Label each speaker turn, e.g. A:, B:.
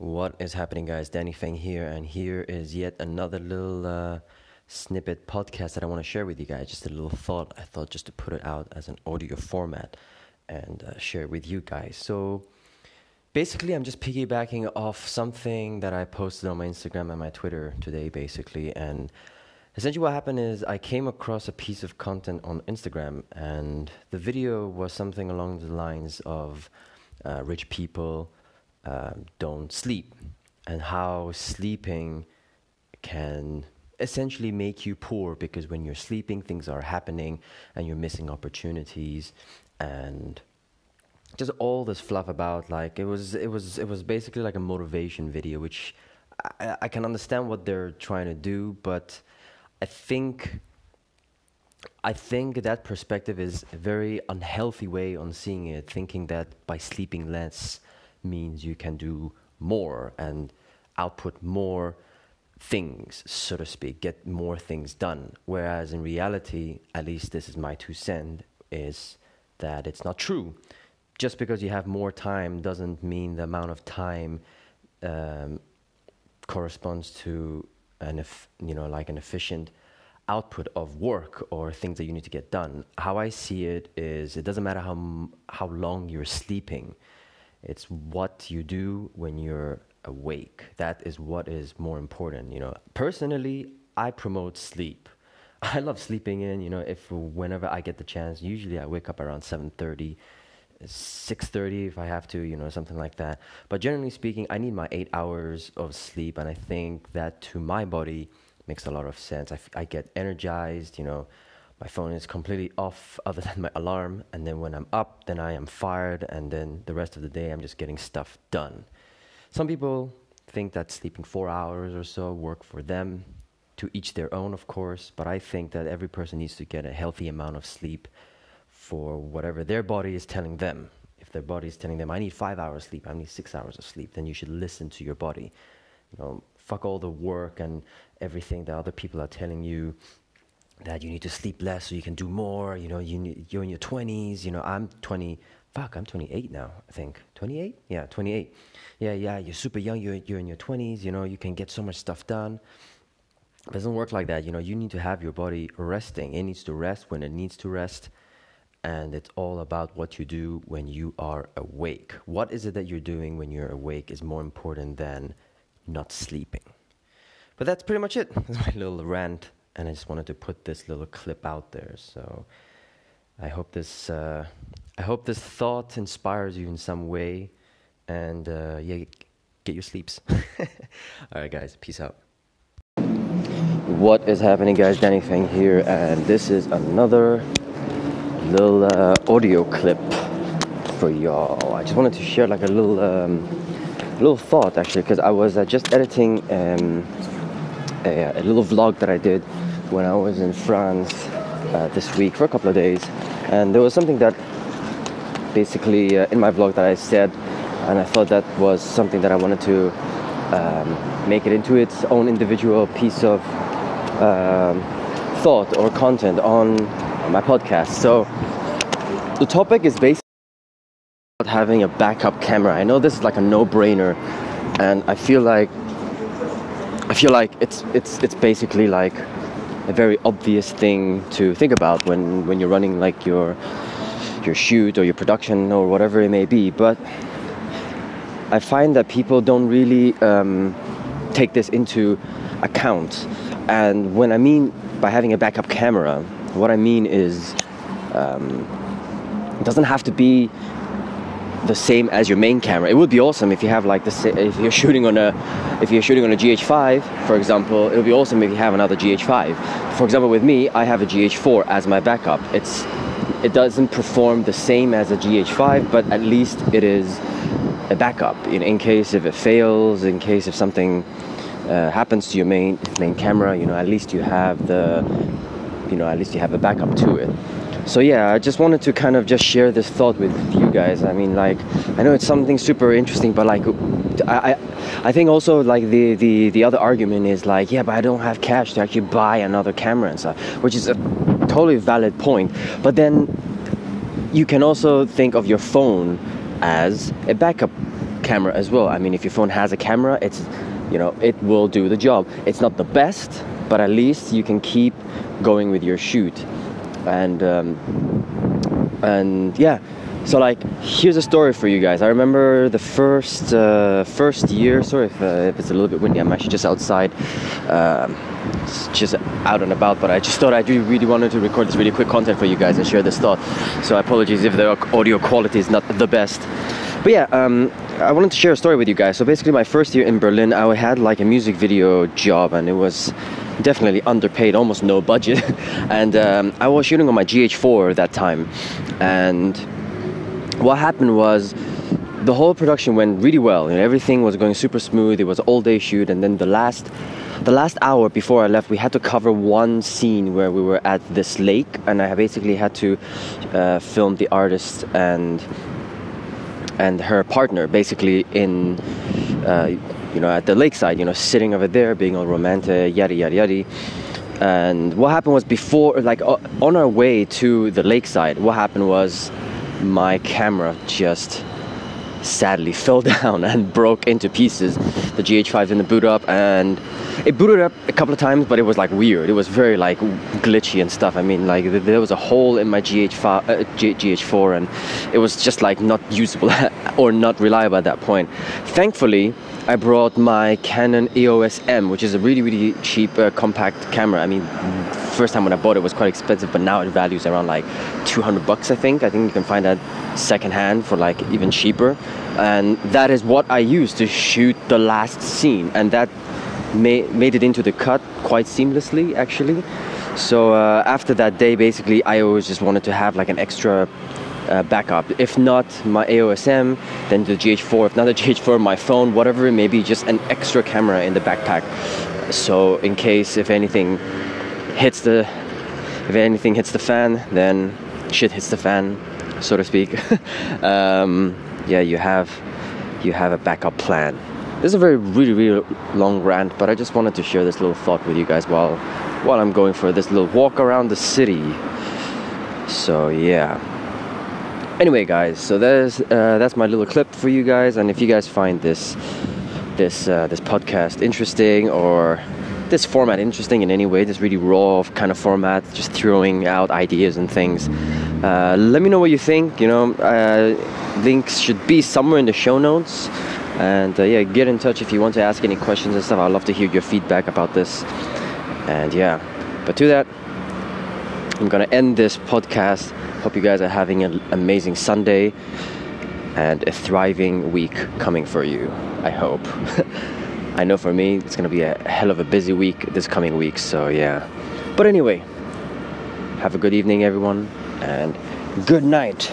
A: What is happening, guys? Danny Feng here, and here is yet another little uh, snippet podcast that I want to share with you guys. Just a little thought. I thought just to put it out as an audio format and uh, share with you guys. So, basically, I'm just piggybacking off something that I posted on my Instagram and my Twitter today, basically. And essentially, what happened is I came across a piece of content on Instagram, and the video was something along the lines of uh, rich people um, don't sleep and how sleeping can essentially make you poor because when you're sleeping things are happening and you're missing opportunities and just all this fluff about like it was it was it was basically like a motivation video which I, I can understand what they're trying to do but i think I think that perspective is a very unhealthy way on seeing it, thinking that by sleeping less means you can do more and output more things, so to speak, get more things done. Whereas in reality, at least this is my two cents, is that it's not true. Just because you have more time doesn't mean the amount of time um, corresponds to an, you know, like an efficient output of work or things that you need to get done. How I see it is, it doesn't matter how how long you're sleeping it's what you do when you're awake. That is what is more important. You know, personally, I promote sleep. I love sleeping in. You know, if whenever I get the chance, usually I wake up around seven thirty. 6:30 if I have to, you know, something like that. But generally speaking, I need my 8 hours of sleep and I think that to my body makes a lot of sense. I, f- I get energized, you know, my phone is completely off other than my alarm and then when i'm up then i am fired and then the rest of the day i'm just getting stuff done. Some people think that sleeping four hours or so work for them to each their own of course but i think that every person needs to get a healthy amount of sleep for whatever their body is telling them. If their body is telling them i need five hours sleep i need six hours of sleep then you should listen to your body. You know fuck all the work and everything that other people are telling you that you need to sleep less so you can do more. You know, you, you're in your 20s. You know, I'm 20. Fuck, I'm 28 now, I think. 28? Yeah, 28. Yeah, yeah, you're super young. You're, you're in your 20s. You know, you can get so much stuff done. It doesn't work like that. You know, you need to have your body resting. It needs to rest when it needs to rest. And it's all about what you do when you are awake. What is it that you're doing when you're awake is more important than not sleeping. But that's pretty much it. That's my little rant and I just wanted to put this little clip out there. So I hope this uh, I hope this thought inspires you in some way, and uh, yeah, get your sleeps. All right, guys, peace out. What is happening, guys? Danny Fang here, and this is another little uh, audio clip for y'all. I just wanted to share like a little um, little thought actually, because I was uh, just editing. Um, a, a, little vlog that I did when I was in France uh, this week for a couple of days, and there was something that basically uh, in my vlog that I said, and I thought that was something that I wanted to um, make it into its own individual piece of um, thought or content on my podcast. So the topic is basically about having a backup camera. I know this is like a no-brainer, and I feel like I feel like it's it's it's basically like a very obvious thing to think about when when you're running like your your shoot or your production or whatever it may be. But I find that people don't really um, take this into account. And when I mean by having a backup camera, what I mean is um, it doesn't have to be the same as your main camera. It would be awesome if you have like the if you're shooting on a if you're shooting on a GH5, for example. It would be awesome if you have another GH5. For example, with me, I have a GH4 as my backup. It's it doesn't perform the same as a GH5, but at least it is a backup in, in case if it fails, in case if something uh, happens to your main main camera. You know, at least you have the you know at least you have a backup to it so yeah i just wanted to kind of just share this thought with you guys i mean like i know it's something super interesting but like i i, think also like the, the the other argument is like yeah but i don't have cash to actually buy another camera and stuff which is a totally valid point but then you can also think of your phone as a backup camera as well. I mean, if your phone has a camera, it's you know it will do the job. It's not the best, but at least you can keep going with your shoot. And um, and yeah, so like here's a story for you guys. I remember the first uh, first year. Sorry if, uh, if it's a little bit windy. I'm actually just outside. Um, just out and about, but I just thought I really, wanted to record this really quick content for you guys and share this thought. So apologies if the audio quality is not the best. But yeah, um, I wanted to share a story with you guys. So basically, my first year in Berlin, I had like a music video job, and it was definitely underpaid, almost no budget. and um, I was shooting on my GH4 that time, and what happened was the whole production went really well. You know, everything was going super smooth. It was all day shoot, and then the last the last hour before I left, we had to cover one scene where we were at this lake, and I basically had to uh, film the artist and and her partner basically in uh, you know at the lakeside, you know, sitting over there, being all romantic, yada yada yada. And what happened was before, like on our way to the lakeside, what happened was my camera just sadly fell down and broke into pieces. The GH5 didn't boot up, and it booted up a couple of times, but it was like weird. It was very like glitchy and stuff. I mean, like there was a hole in my GH5, uh, GH4, and it was just like not usable or not reliable at that point. Thankfully, I brought my Canon EOS M, which is a really really cheap uh, compact camera. I mean, first time when I bought it was quite expensive, but now it values around like 200 bucks. I think. I think you can find that secondhand for like even cheaper, and that is what I used to shoot the last scene, and that made made it into the cut quite seamlessly actually. So uh, after that day, basically, I always just wanted to have like an extra uh, backup. If not my EOS M, then the GH4. If not the GH4, my phone, whatever it may be, just an extra camera in the backpack. So in case if anything hits the if anything hits the fan, then shit hits the fan, so to speak. um, yeah, you have you have a backup plan. This is a very really really long rant, but I just wanted to share this little thought with you guys while while I'm going for this little walk around the city. So yeah. Anyway, guys, so that's uh, that's my little clip for you guys, and if you guys find this this uh, this podcast interesting or this format interesting in any way, this really raw kind of format, just throwing out ideas and things. Uh, let me know what you think. You know, uh, links should be somewhere in the show notes. And uh, yeah, get in touch if you want to ask any questions and stuff. I'd love to hear your feedback about this. And yeah, but to that, I'm gonna end this podcast. Hope you guys are having an amazing Sunday and a thriving week coming for you. I hope. I know for me, it's gonna be a hell of a busy week this coming week, so yeah. But anyway, have a good evening, everyone, and good night.